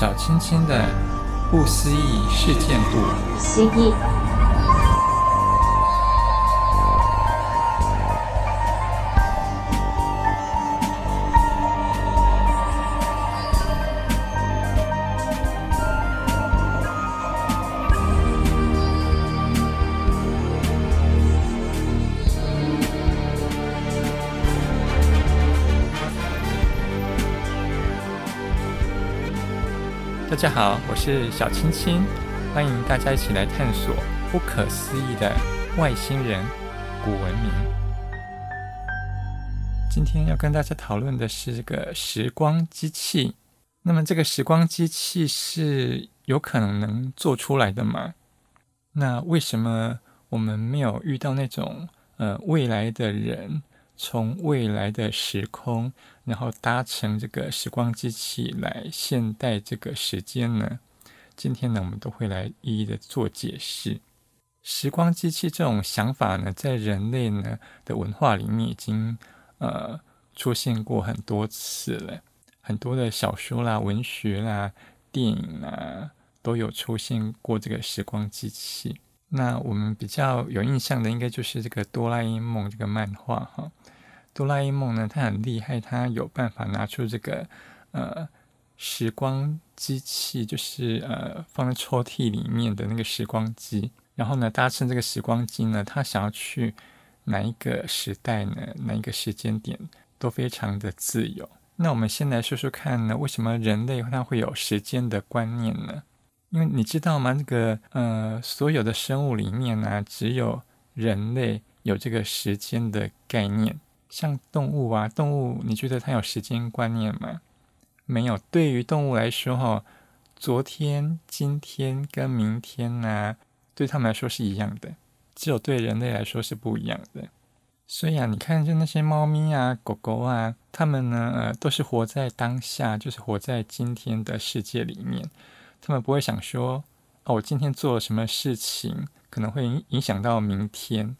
小青青的不思议事件簿。思议。大家好，我是小青青，欢迎大家一起来探索不可思议的外星人古文明。今天要跟大家讨论的是这个时光机器。那么，这个时光机器是有可能能做出来的吗？那为什么我们没有遇到那种呃未来的人？从未来的时空，然后搭乘这个时光机器来现代这个时间呢？今天呢，我们都会来一一的做解释。时光机器这种想法呢，在人类呢的文化里面已经呃出现过很多次了，很多的小说啦、文学啦、电影啊，都有出现过这个时光机器。那我们比较有印象的，应该就是这个哆啦 A 梦这个漫画哈。哆啦 A 梦呢，它很厉害，它有办法拿出这个呃时光机器，就是呃放在抽屉里面的那个时光机。然后呢，搭乘这个时光机呢，他想要去哪一个时代呢？哪一个时间点都非常的自由。那我们先来说说看呢，为什么人类他会有时间的观念呢？因为你知道吗？这个呃，所有的生物里面呢、只有人类有这个时间的概念。像动物啊，动物，你觉得它有时间观念吗？没有。对于动物来说，哈，昨天、今天跟明天啊，对他们来说是一样的，只有对人类来说是不一样的。所以啊，你看，就那些猫咪啊、狗狗啊，它们呢，呃，都是活在当下，就是活在今天的世界里面。他们不会想说，哦，我今天做了什么事情，可能会影影响到明天。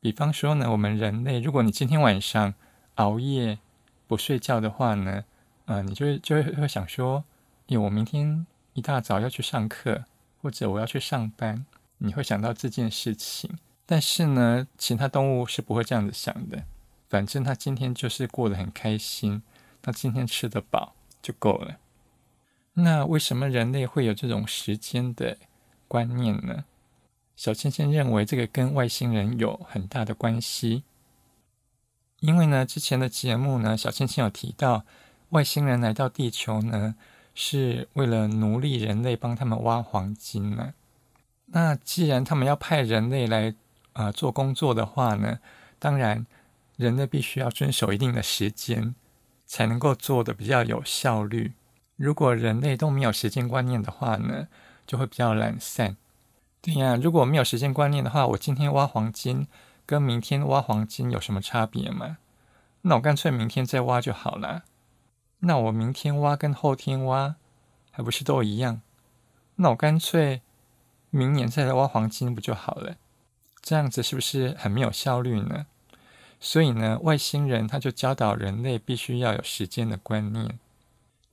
比方说呢，我们人类，如果你今天晚上熬夜不睡觉的话呢，呃，你就就会会想说，因为我明天一大早要去上课，或者我要去上班，你会想到这件事情。但是呢，其他动物是不会这样子想的，反正他今天就是过得很开心，他今天吃得饱就够了。那为什么人类会有这种时间的观念呢？小青青认为这个跟外星人有很大的关系，因为呢，之前的节目呢，小青青有提到，外星人来到地球呢，是为了奴隶人类，帮他们挖黄金呢。那既然他们要派人类来啊、做工作的话呢，当然人类必须要遵守一定的时间，才能够做得比较有效率。如果人类都没有时间观念的话呢，就会比较懒散。对呀，如果没有时间观念的话，我今天挖黄金跟明天挖黄金有什么差别吗？那我干脆明天再挖就好了。那我明天挖跟后天挖还不是都一样？那我干脆明年再来挖黄金不就好了？这样子是不是很没有效率呢？所以呢，外星人他就教导人类必须要有时间的观念。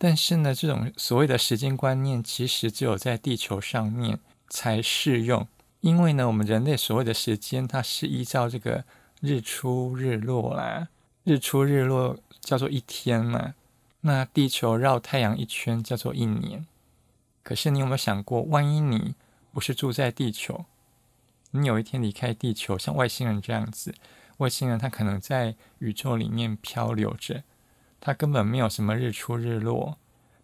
但是呢，这种所谓的时间观念其实只有在地球上面才适用，因为呢，我们人类所谓的时间，它是依照这个日出日落啦，日出日落叫做一天嘛，那地球绕太阳一圈叫做一年。可是你有没有想过，万一你不是住在地球，你有一天离开地球，像外星人这样子，外星人他可能在宇宙里面漂流着，他根本没有什么日出日落，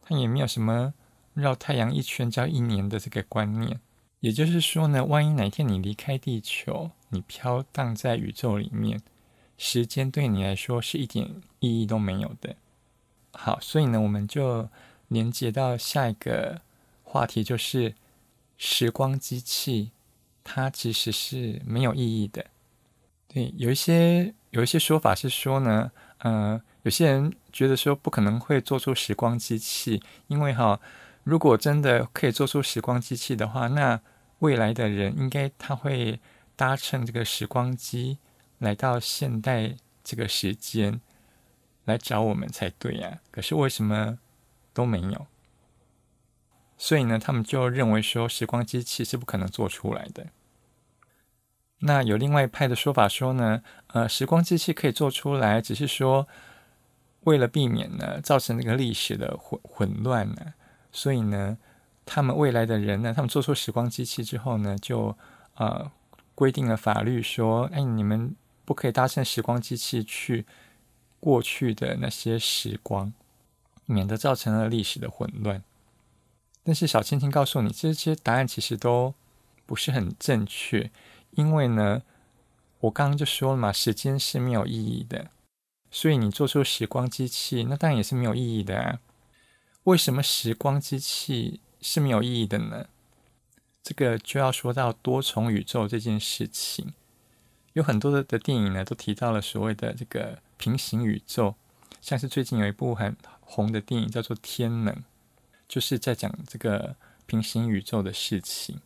他也没有什么绕太阳一圈叫一年的这个观念。也就是说呢，万一哪一天你离开地球，你飘荡在宇宙里面，时间对你来说是一点意义都没有的。好，所以呢，我们就连接到下一个话题，就是时光机器，它其实是没有意义的。对，有一些有一些说法是说呢，呃，有些人觉得说不可能会做出时光机器，因为哈。如果真的可以做出时光机器的话，那未来的人应该他会搭乘这个时光机来到现代这个时间来找我们才对呀。可是为什么都没有？所以呢，他们就认为说时光机器是不可能做出来的。那有另外一派的说法说呢，呃，时光机器可以做出来，只是说为了避免呢造成这个历史的混混乱呢，所以呢，他们未来的人呢，他们做出时光机器之后呢，就呃规定了法律说，哎，你们不可以搭乘时光机器去过去的那些时光，免得造成了历史的混乱。但是小青青告诉你，这些答案其实都不是很正确。因为呢，我刚刚就说了嘛，时间是没有意义的，所以你做出时光机器，那当然也是没有意义的啊。为什么时光机器是没有意义的呢？这个就要说到多重宇宙这件事情。有很多的的电影呢，都提到了所谓的这个平行宇宙，像是最近有一部很红的电影叫做《天能》，就是在讲这个平行宇宙的事情。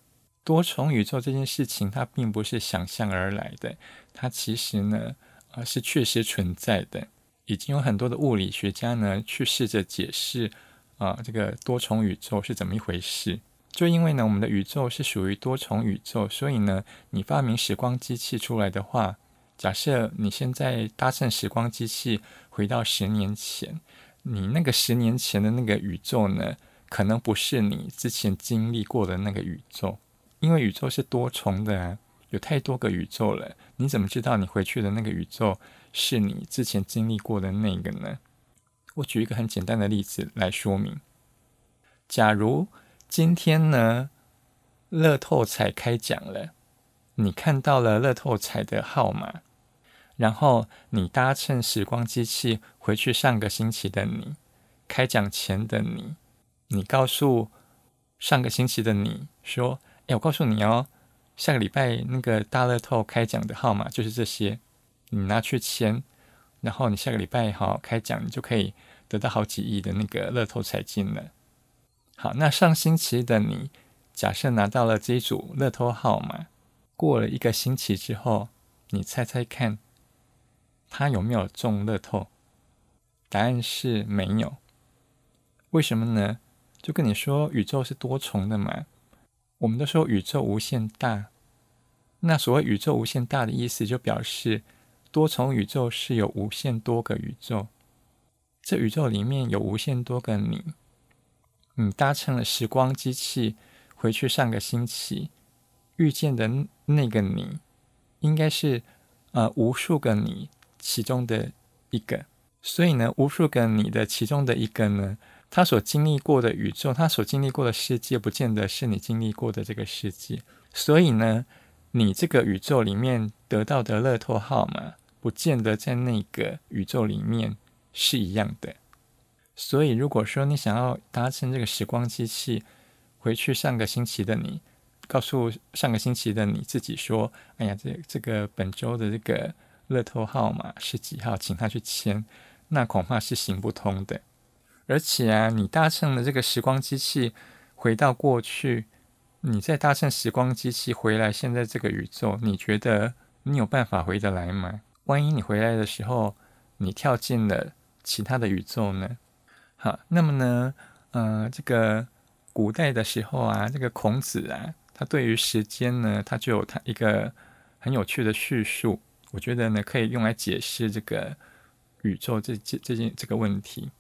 多重宇宙这件事情，它并不是想象而来的，它其实呢，啊、呃，是确实存在的。已经有很多的物理学家呢，去试着解释啊、这个多重宇宙是怎么一回事。就因为呢，我们的宇宙是属于多重宇宙，所以呢，你发明时光机器出来的话，假设你现在搭乘时光机器回到十年前，你那个十年前的那个宇宙呢，可能不是你之前经历过的那个宇宙。因为宇宙是多重的啊，有太多个宇宙了。你怎么知道你回去的那个宇宙是你之前经历过的那个呢？我举一个很简单的例子来说明。假如今天呢，乐透彩开奖了，你看到了乐透彩的号码，然后你搭乘时光机器回去上个星期的你，开奖前的你，你告诉上个星期的你说。哎，我告诉你哦，下个礼拜那个大乐透开奖的号码就是这些，你拿去签，然后你下个礼拜好开奖，你就可以得到好几亿的那个乐透彩金了。好，那上星期的你，假设拿到了这一组乐透号码，过了一个星期之后，你猜猜看，他有没有中乐透？答案是没有。为什么呢？就跟你说，宇宙是多重的嘛。我们都说宇宙无限大，那所谓宇宙无限大的意思，就表示多重宇宙是有无限多个宇宙，这宇宙里面有无限多个你。你搭乘了时光机器回去上个星期遇见的那个你，应该是呃无数个你其中的一个，所以呢，无数个你的其中的一个呢。他所经历过的宇宙，他所经历过的世界，不见得是你经历过的这个世界。所以呢，你这个宇宙里面得到的乐透号码，不见得在那个宇宙里面是一样的。所以，如果说你想要搭乘这个时光机器回去上个星期的你，告诉上个星期的你自己说：“哎呀，这这个本周的这个乐透号码是几号？”请他去签，那恐怕是行不通的。而且啊，你搭乘了这个时光机器回到过去，你再搭乘时光机器回来现在这个宇宙，你觉得你有办法回得来吗？万一你回来的时候，你跳进了其他的宇宙呢？好，那么呢，呃，这个古代的时候啊，这个孔子啊，他对于时间呢，他就有他一个很有趣的叙述，我觉得呢，可以用来解释这个宇宙这这这件这个问题。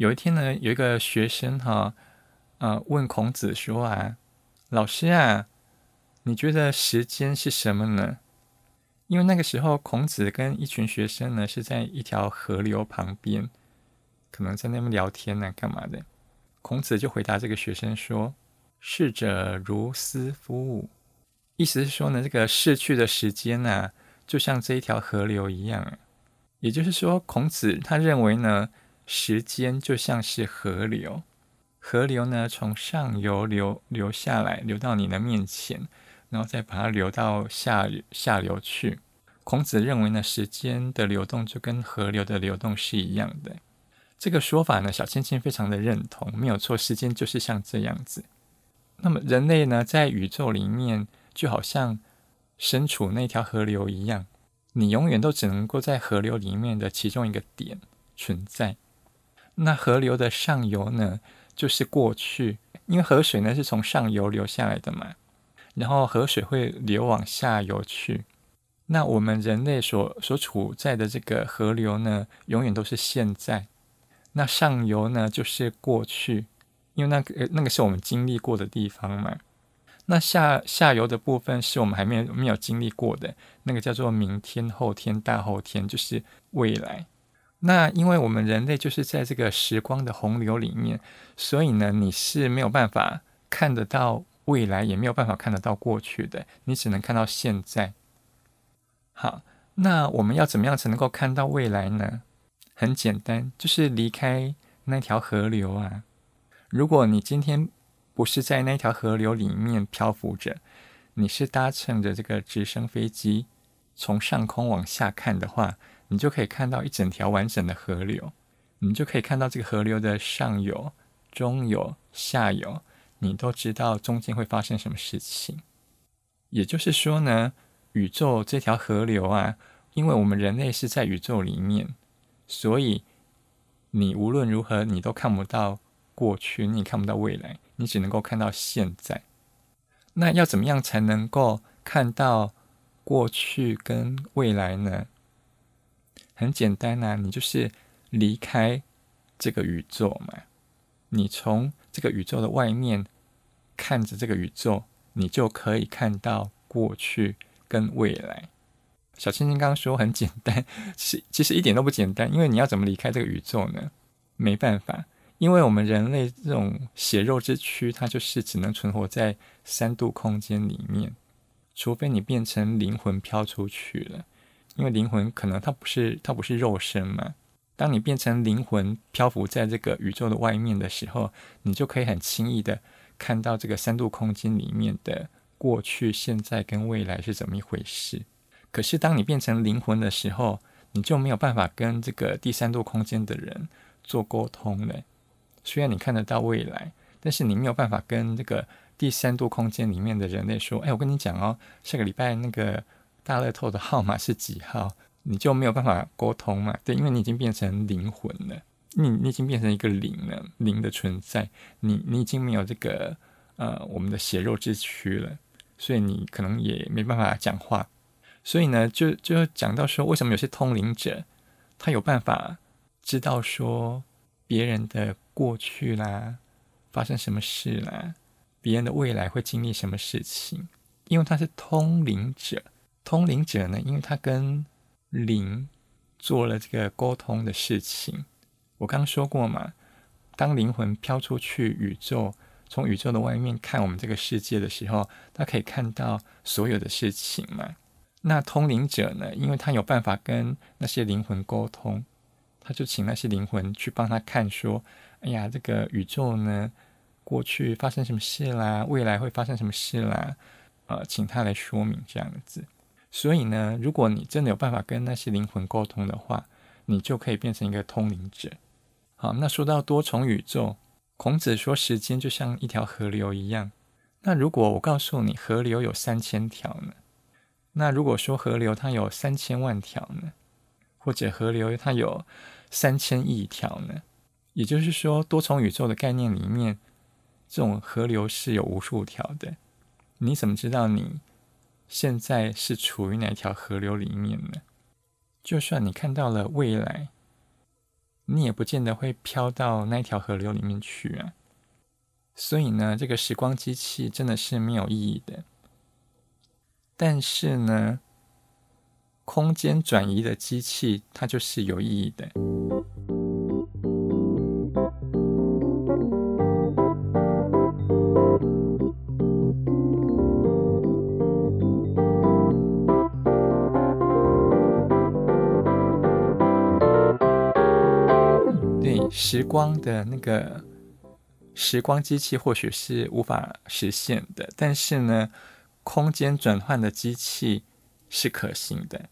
有一天呢，有一个学生哈，呃，问孔子说啊，老师啊，你觉得时间是什么呢？因为那个时候孔子跟一群学生呢是在一条河流旁边，可能在那边聊天呢，干嘛的？孔子就回答这个学生说：“逝者如斯夫。”意思是说呢，这个逝去的时间啊，就像这一条河流一样。也就是说，孔子他认为呢。时间就像是河流，河流呢从上游流流下来，流到你的面前，然后再把它流到下下流去。孔子认为呢，时间的流动就跟河流的流动是一样的。这个说法呢，小青青非常的认同，没有错，时间就是像这样子。那么人类呢，在宇宙里面就好像身处那条河流一样，你永远都只能够在河流里面的其中一个点存在。那河流的上游呢，就是过去，因为河水呢是从上游流下来的嘛，然后河水会流往下游去。那我们人类所所处在的这个河流呢，永远都是现在。那上游呢，就是过去，因为那个那个是我们经历过的地方嘛。那下下游的部分是我们还没有没有经历过的，那个叫做明天、后天、大后天，就是未来。那因为我们人类就是在这个时光的洪流里面，所以呢，你是没有办法看得到未来，也没有办法看得到过去的，你只能看到现在。好，那我们要怎么样才能够看到未来呢？很简单，就是离开那条河流啊。如果你今天不是在那条河流里面漂浮着，你是搭乘着这个直升飞机从上空往下看的话，你就可以看到一整条完整的河流，你就可以看到这个河流的上游、中游、下游，你都知道中间会发生什么事情。也就是说呢，宇宙这条河流啊，因为我们人类是在宇宙里面，所以你无论如何，你都看不到过去，你也看不到未来，你只能够看到现在。那要怎么样才能够看到过去跟未来呢？很简单啊，你就是离开这个宇宙嘛，你从这个宇宙的外面看着这个宇宙，你就可以看到过去。跟未来，小青青刚刚说很简单，其其实一点都不简单，因为你要怎么离开这个宇宙呢？没办法，因为我们人类这种血肉之躯，它就是只能存活在三度空间里面，除非你变成灵魂飘出去了，因为灵魂可能它不是它不是肉身嘛。当你变成灵魂漂浮在这个宇宙的外面的时候，你就可以很轻易的看到这个三度空间里面的。过去、现在跟未来是怎么一回事？可是当你变成灵魂的时候，你就没有办法跟这个第三度空间的人做沟通了。虽然你看得到未来，但是你没有办法跟这个第三度空间里面的人类说：“哎，我跟你讲哦，下个礼拜那个大乐透的号码是几号？”你就没有办法沟通嘛？对，因为你已经变成灵魂了，你你已经变成一个灵了，灵的存在，你你已经没有这个呃我们的血肉之躯了。所以你可能也没办法讲话，所以呢，就就讲到说，为什么有些通灵者他有办法知道说别人的过去啦，发生什么事啦，别人的未来会经历什么事情？因为他是通灵者，通灵者呢，因为他跟灵做了这个沟通的事情。我刚说过嘛，当灵魂飘出去宇宙。从宇宙的外面看我们这个世界的时候，他可以看到所有的事情嘛。那通灵者呢？因为他有办法跟那些灵魂沟通，他就请那些灵魂去帮他看，说：“哎呀，这个宇宙呢，过去发生什么事啦？未来会发生什么事啦？”呃，请他来说明这样子。所以呢，如果你真的有办法跟那些灵魂沟通的话，你就可以变成一个通灵者。好，那说到多重宇宙。孔子说：“时间就像一条河流一样。那如果我告诉你河流有三千条呢？那如果说河流它有三千万条呢？或者河流它有三千亿条呢？也就是说，多重宇宙的概念里面，这种河流是有无数条的。你怎么知道你现在是处于哪条河流里面呢？就算你看到了未来。”你也不见得会飘到那条河流里面去啊，所以呢，这个时光机器真的是没有意义的。但是呢，空间转移的机器它就是有意义的。时光的那个时光机器或许是无法实现的，但是呢，空间转换的机器是可行的。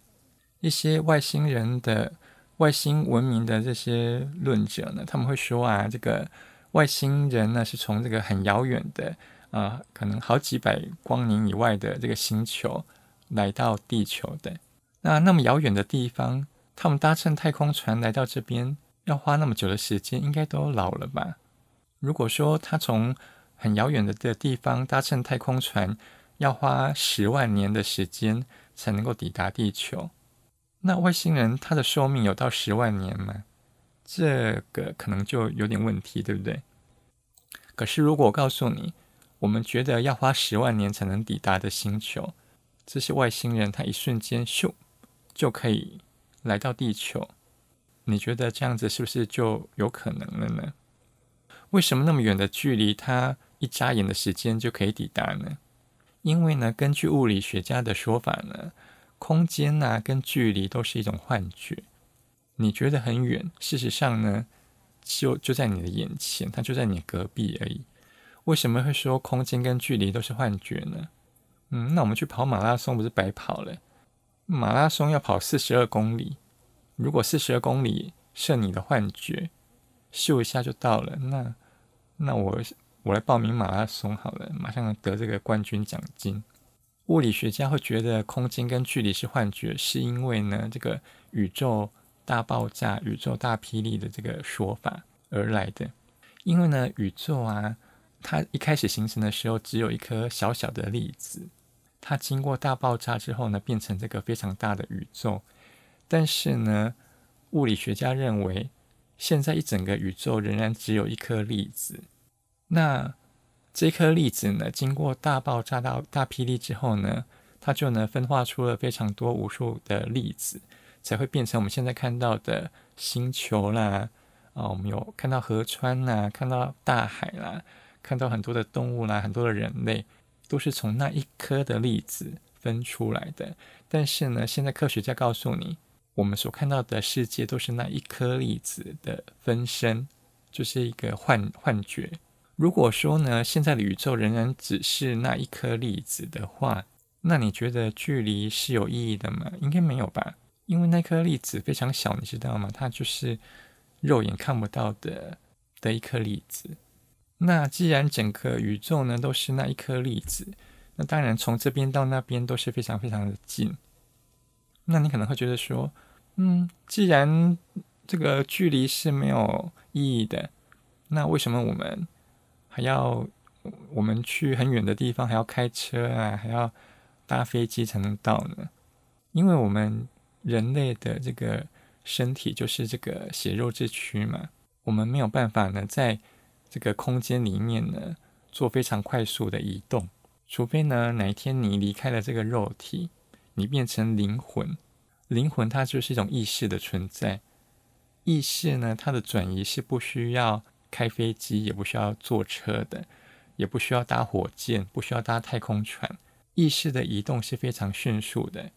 一些外星人的外星文明的这些论者呢，他们会说啊，这个外星人呢是从这个很遥远的啊、可能好几百光年以外的这个星球来到地球的。那那么遥远的地方，他们搭乘太空船来到这边。要花那么久的时间，应该都老了吧？如果说他从很遥远的的地方搭乘太空船，要花十万年的时间才能够抵达地球。那外星人他的寿命有到十万年吗？这个可能就有点问题，对不对？可是如果我告诉你，我们觉得要花十万年才能抵达的星球，这些外星人他一瞬间咻就可以来到地球，你觉得这样子是不是就有可能了呢？为什么那么远的距离，他一眨眼的时间就可以抵达呢？因为呢，根据物理学家的说法呢，空间啊跟距离都是一种幻觉。你觉得很远，事实上呢，就就在你的眼前，它就在你隔壁而已。为什么会说空间跟距离都是幻觉呢？嗯，那我们去跑马拉松不是白跑了？马拉松要跑四十二公里，如果四十二公里是你的幻觉。秀一下就到了，那那我我来报名马拉松好了，马上得这个冠军奖金。物理学家会觉得空间跟距离是幻觉，是因为呢这个宇宙大爆炸、宇宙大霹雳的这个说法而来的。因为呢宇宙啊，它一开始形成的时候只有一颗小小的粒子，它经过大爆炸之后呢，变成这个非常大的宇宙。但是呢，物理学家认为。现在一整个宇宙仍然只有一颗粒子，那这颗粒子呢，经过大爆炸到大霹雳之后呢，它就能分化出了非常多无数的粒子，才会变成我们现在看到的星球啦，啊，我们有看到河川啦，看到大海啦，看到很多的动物啦，很多的人类，都是从那一颗的粒子分出来的。但是呢，现在科学家告诉你。我们所看到的世界都是那一颗粒子的分身，就是一个幻幻觉。如果说呢，现在的宇宙仍然只是那一颗粒子的话，那你觉得距离是有意义的吗？应该没有吧，因为那颗粒子非常小，你知道吗？它就是肉眼看不到的的一颗粒子。那既然整个宇宙呢都是那一颗粒子，那当然从这边到那边都是非常非常的近。那你可能会觉得说，嗯，既然这个距离是没有意义的，那为什么我们还要我们去很远的地方还要开车啊，还要搭飞机才能到呢？因为我们人类的这个身体就是这个血肉之躯嘛，我们没有办法呢在这个空间里面呢做非常快速的移动，除非呢哪一天你离开了这个肉体，你变成灵魂。灵魂它就是一种意识的存在，意识呢，它的转移是不需要开飞机，也不需要坐车的，也不需要搭火箭，不需要搭太空船。意识的移动是非常迅速的，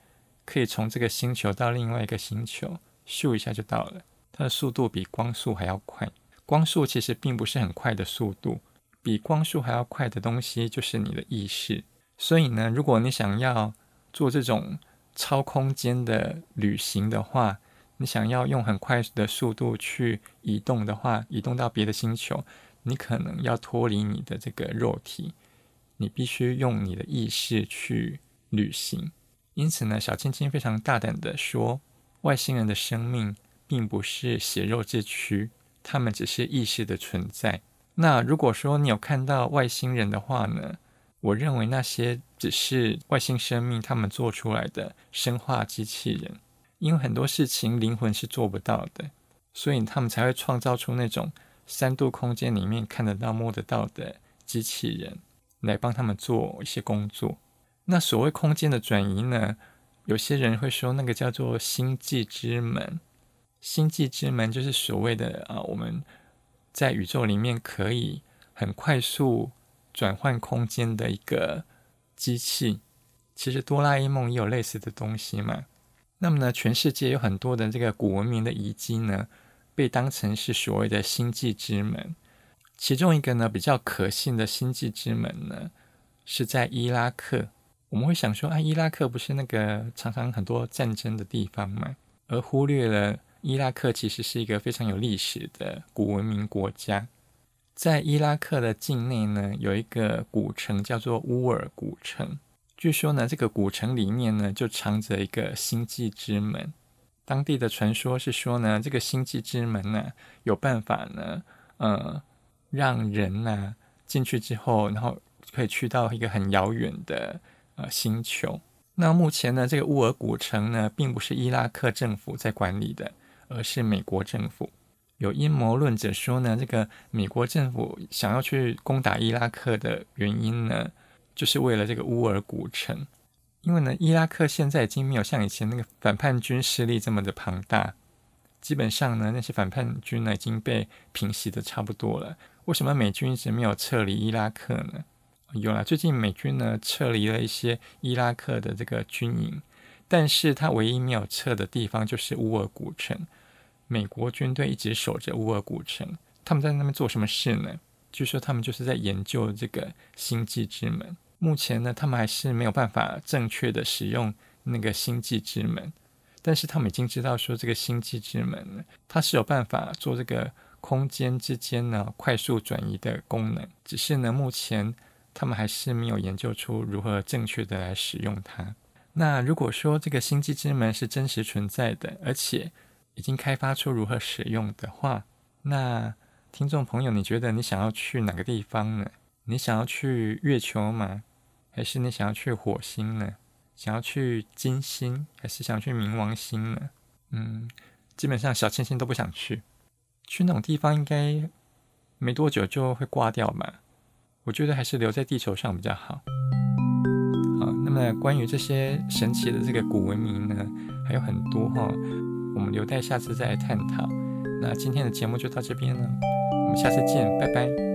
可以从这个星球到另外一个星球，咻一下就到了。它的速度比光速还要快。光速其实并不是很快的速度，比光速还要快的东西就是你的意识。所以呢，如果你想要做这种超空间的旅行的话，你想要用很快的速度去移动的话，移动到别的星球，你可能要脱离你的这个肉体，你必须用你的意识去旅行。因此呢，小青青非常大胆地说，外星人的生命并不是血肉之躯，他们只是意识的存在。那如果说你有看到外星人的话呢？我认为那些只是外星生命他们做出来的生化机器人，因为很多事情灵魂是做不到的，所以他们才会创造出那种三度空间里面看得到、摸得到的机器人来帮他们做一些工作。那所谓空间的转移呢？有些人会说那个叫做星际之门。星际之门就是所谓的啊，我们在宇宙里面可以很快速。转换空间的一个机器，其实哆啦 A 梦也有类似的东西嘛。那么呢，全世界有很多的这个古文明的遗迹呢，被当成是所谓的星际之门。其中一个呢，比较可信的星际之门呢，是在伊拉克。我们会想说，啊，伊拉克不是那个常常很多战争的地方吗？而忽略了伊拉克其实是一个非常有历史的古文明国家。在伊拉克的境内呢，有一个古城叫做乌尔古城。据说呢，这个古城里面呢，就藏着一个星际之门。当地的传说是说呢，这个星际之门呢，有办法呢，呃，让人呢，进去之后，然后可以去到一个很遥远的呃星球。那目前呢，这个乌尔古城呢，并不是伊拉克政府在管理的，而是美国政府。有阴谋论者说呢，这个美国政府想要去攻打伊拉克的原因呢，就是为了这个乌尔古城。因为呢，伊拉克现在已经没有像以前那个反叛军势力这么的庞大，基本上呢，那些反叛军呢已经被平息的差不多了。为什么美军一直没有撤离伊拉克呢？有了，最近美军呢撤离了一些伊拉克的这个军营，但是他唯一没有撤的地方就是乌尔古城。美国军队一直守着乌尔古城，他们在那边做什么事呢？据说他们就是在研究这个星际之门。目前呢，他们还是没有办法正确的使用那个星际之门，但是他们已经知道说这个星际之门呢，它是有办法做这个空间之间呢快速转移的功能，只是呢，目前他们还是没有研究出如何正确的来使用它。那如果说这个星际之门是真实存在的，而且已经开发出如何使用的话，那听众朋友，你觉得你想要去哪个地方呢？你想要去月球吗？还是你想要去火星呢？想要去金星，还是想去冥王星呢？嗯，基本上小清新都不想去，去那种地方应该没多久就会挂掉吧。我觉得还是留在地球上比较好。好，那么关于这些神奇的这个古文明呢，还有很多哈、我们留待下次再来探讨。那今天的节目就到这边了，我们下次见，拜拜。